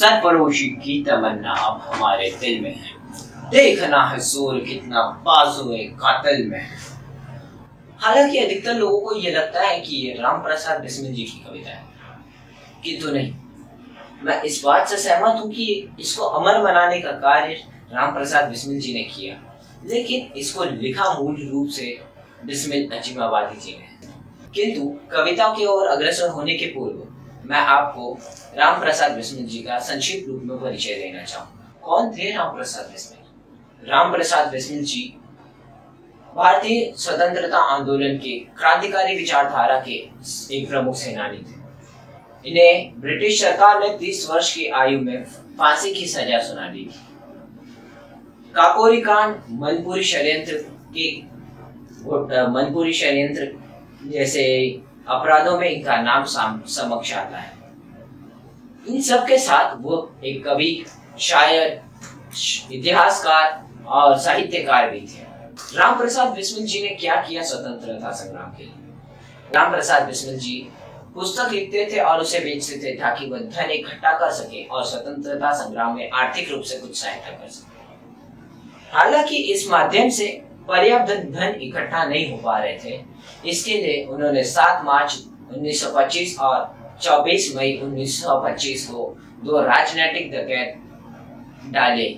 सरफरोशी की तमन्ना अब हमारे दिल में है। देखना है ज़ोर कितना बाजुए कातिल में है। हालाँकि अधिकतर लोगों को यह लगता है कि ये राम प्रसाद बिस्मिल जी की कविता है। किंतु नहीं, मैं इस बात से सहमत हूँ कि इसको अमर बनाने का कार्य राम प्रसाद बिस्मिल जी ने किया। लेकिन इसको लिखा मूल रूप से बिस्मिल अजीमाबादी जी ने। किंतु कविता की ओर अग्रसर होने के पूर्व मैं आपको राम प्रसाद बिस्मिल जी का संक्षिप्त रूप में परिचय देना चाहूँगा। कौन थे राम प्रसाद बिस्मिल राम प्रसाद बिस्मिल जी भारतीय स्वतंत्रता आंदोलन के क्रांतिकारी विचारधारा के एक प्रमुख सेनानी थे। इन्हें ब्रिटिश सरकार ने 30 वर्ष की आयु में फांसी की सजा सुना दी थी। काकोरी कांड मनपुरी षड्यंत्र के मनपुरी षड्यंत्र जैसे अपराधों में इनका नाम समक्ष आता है। इन सब के साथ वो एक कवि, शायर, इतिहासकार और साहित्यकार भी थे। राम प्रसाद बिस्मिल जी ने क्या किया स्वतंत्रता संग्राम के लिए? राम प्रसाद बिस्मिल जी पुस्तक लिखते थे और उसे बेचते थे ताकि वह धन इकट्ठा कर सके और स्वतंत्रता संग्राम में आर्थिक रूप से कुछ सहायता कर सके। हालाँकि इस माध्यम से पर्याप्त धन इकट्ठा नहीं हो पा रहे थे। इसके लिए उन्होंने 7 मार्च 1925 और 24 मई 1925 को दो राजनीतिक डकैत डाले।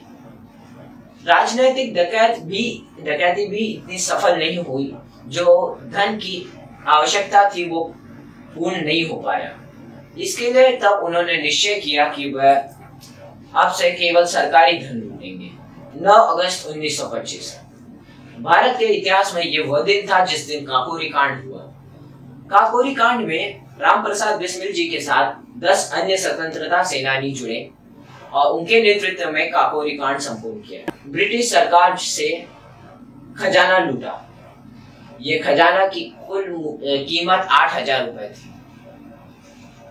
राजनीतिक डकैत भी, डकैती भी इतनी सफल नहीं हुई, जो धन की आवश्यकता थी वो पूर्ण नहीं हो पाया। इसके लिए तब उन्होंने निश्चय किया कि वह अब से केवल सरकारी धन लूटेंगे। 9 अगस्त 1925 भारत के इतिहास में ये वह दिन था जिस दिन काकोरी कांड हुआ। काकोरी कांड में राम प्रसाद बिस्मिल जी के साथ दस अन्य स्वतंत्रता सेनानी जुड़े और उनके नेतृत्व में काकोरी कांड संपूर्ण किया। ब्रिटिश सरकार से खजाना लूटा। ये खजाना की कुल कीमत आठ हज़ार रुपए थी।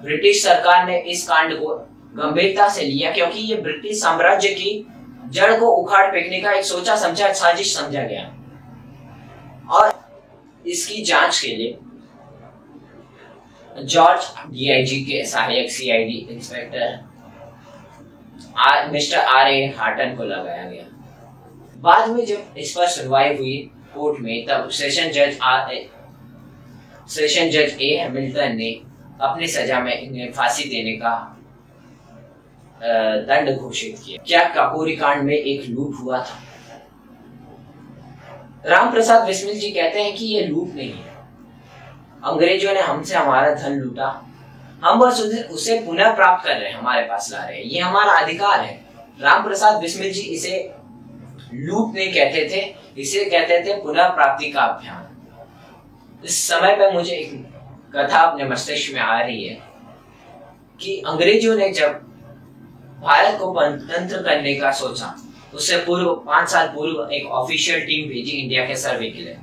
ब्रिटिश सरकार ने इस कांड को गंभीरता से लिया क्योंकि ये ब्रिटिश साम्राज्य की जड़ को उखाड़ फेंकने का एक सोचा समझा साजिश समझा गया। और इसकी जाँच के लिए जॉर्ज डीआईजी के सहायक CID inspector mister R A Horton को लगाया गया। बाद में जब इस पर सुनवाई हुई कोर्ट में, तब सेशन जज आर सेशन जज ए हैमिल्टन ने अपनी सजा में इन्हें फांसी देने का दंड घोषित किया। क्या काकोरी कांड में एक लूट हुआ था? राम प्रसाद बिस्मिल जी कहते हैं कि ये लूट नहीं है। अंग्रेज़ों ने हमसे हमारा धन लूटा। हम बस उसे, पुनः प्राप्त कर रहे हैं हमारे पास ला रहे हैं। ये हमारा अधिकार है। राम प्रसाद बिस्मिल जी इसे लूट नहीं कहते थे इसे कहते थे पुनः प्राप्ति का अभियान। इस समय पर मुझे एक कथा अपने मस्तिष्क में आ रही है कि अंग्रेज़ों ने जब भारत को गणतंत्र करने का सोचा उससे पूर्व, पाँच साल पूर्व एक ऑफिशियल टीम भेजी इंडिया के सर्वे के लिए।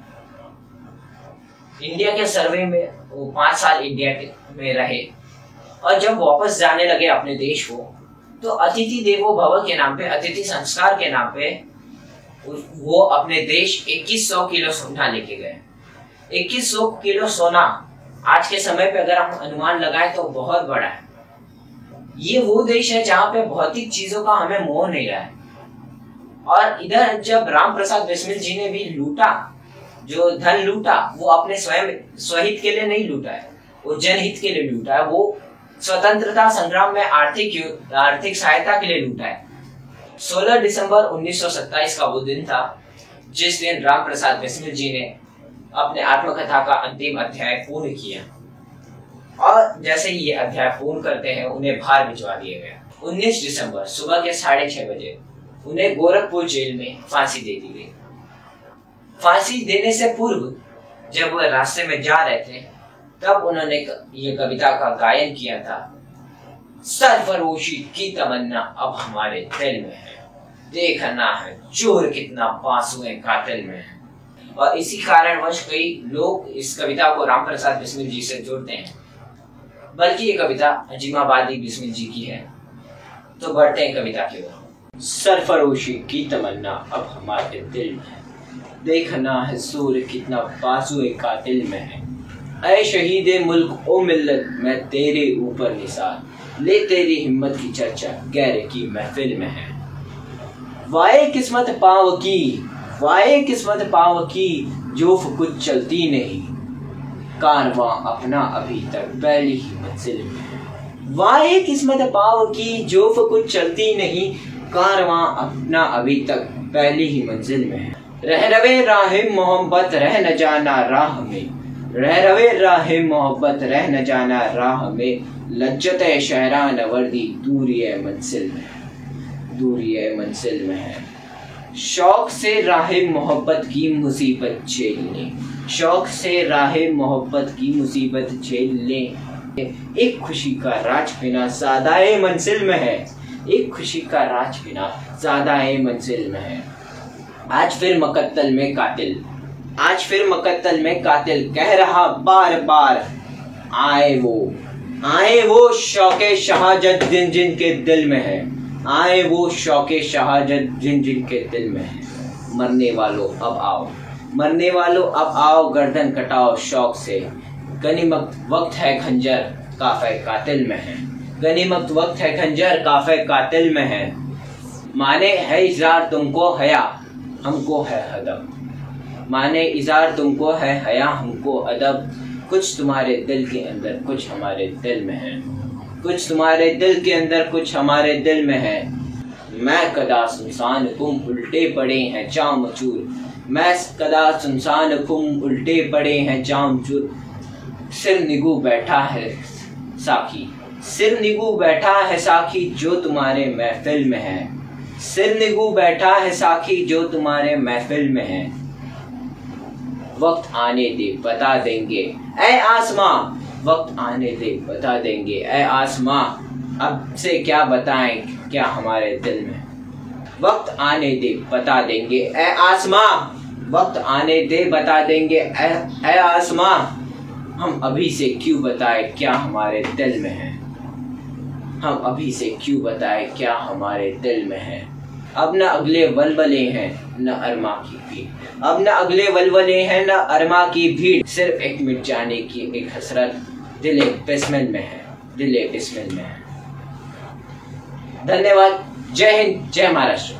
इंडिया के सर्वे में वो पाँच साल इंडिया में रहे। और जब वापस जाने लगे अपने देश को तो अतिथि देवो भव के नाम पे, अतिथि संस्कार के नाम पे वो अपने देश 2100 किलो सोना लेके गए। 2100 किलो सोना आज के समय पे अगर हम अनुमान लगाएँ तो बहुत बड़ा है। ये वो देश है जहाँ पे भौतिक चीज़ों का हमें मोह नहीं रहा है। और इधर जब राम प्रसाद बिस्मिल जी ने भी लूटा, जो धन लूटा, वो अपने स्वयं, स्वहित के लिए नहीं लूटा है, वो जनहित के लिए लूटा है, वो स्वतंत्रता संग्राम में आर्थिक आर्थिक सहायता के लिए लूटा है। 16 दिसंबर 1927 का वो दिन था, जिस दिन राम प्रसाद बिस्मिल जी ने अपने आत्मकथा का अंतिम अध्याय पूर्ण किया। और जैसे ही ये अध्याय पूर्ण करते हैं, उन्हें भार भिजवा दिया गया। 19 दिसंबर, सुबह के साढ़े छह बजे उन्हें गोरखपुर जेल में फांसी दे दी गई। फांसी देने से पूर्व, जब वह रास्ते में जा रहे थे, तब उन्होंने ये कविता का गायन किया था। सरफरोशी की तमन्ना अब हमारे दिल में है। देखना है, चोर कितना पासुए कातिल में है। और इसी कारणवश कई लोग इस कविता को राम प्रसाद बिस्मिल जी से जोड़ते हैं। बल्कि ये कविता अजीमाबादी बिस्मिल जी की है। तो बढ़ते हैं कविता की ओर। सरफरोशी की तमन्ना अब हमारे दिल में है। देखना है सूर्य कितना बाजुए कातिल में है। ऐ शहीद मुल्क, ओ मिल्लत, मैं तेरे ऊपर निसार। ले तेरी हिम्मत की चर्चा गैर की महफिल में है। वाए किस्मत पाव की, वाए किस्मत पाव की, जोफ कुछ चलती नहीं। कारवां अपना अभी तक पहली ही मंजिल में वाए किस्मत पाव की, जोफ कुछ चलती नहीं। कारवां अपना अभी तक पहली ही मंजिल में है। रह रवे राह मोहब्बत, रह न जाना राह में। रह रवे राह मोहब्बत, रह न जाना राह में। लज्जत शहरान वर्दी, दूरी मंजिल में है। दूरी मंजिल में है। शौक से राह मोहब्बत की मुसीबत झेलने शौक से राह मोहब्बत की मुसीबत झेल ले। एक खुशी का राज बिना सादाए मंजिल में है। एक खुशी का राज बिना सादाए मंजिल में है। आज फिर मकत्तल में कातिल। आज फिर मकत्तल में कातिल। कह रहा बार बार आए वो आए वो शौके शहाजत जिन जिन के दिल में है। आए वो शौके शहाजत जिन जिन के दिल में है। मरने वालों, अब आओ। मरने वालों, अब आओ, गर्दन कटाओ शौक से। गनीमत वक्त है, खंजर काफे कातिल में है। गनीमत वक्त है, खंजर काफे कातिल में है। माने है इजार तुमको हया, हमको है अदब माने इजार तुमको है हया, हमको अदब। कुछ तुम्हारे दिल के अंदर कुछ हमारे दिल में है। कुछ तुम्हारे दिल के अंदर कुछ हमारे दिल में है। मैं कदा सुनसान तुम उल्टे पड़े हैं चाम चूर मैं कदा सुनसान कुम उल्टे पड़े हैं जाम चूर सिर निगू बैठा है साखी। सिर निगू बैठा है साखी जो तुम्हारे महफिल में है। सिर निगू बैठा है साखी जो तुम्हारे महफिल में है। वक्त आने दे, बता देंगे। ऐ आसमां, वक्त आने दे, बता देंगे। ऐ आसमां, अब से क्या बताएँ क्या हमारे दिल में? वक्त आने दे, बता देंगे। ऐ आसमां, वक्त आने दे, बता देंगे। ऐ आसमां, हम अभी से क्यों बताए क्या हमारे दिल में है? हम अभी से क्यों बताए क्या हमारे दिल में है? अब न अगले वलवले हैं, न अरमा की भीड़। अब न अगले वलवले हैं, न अरमा की भीड़। सिर्फ़ एक मिट जाने की एक हसरत। दिले बिस्मिल में है, दिल बिस्मिल में है। धन्यवाद। जय हिंद, जय महाराष्ट्र।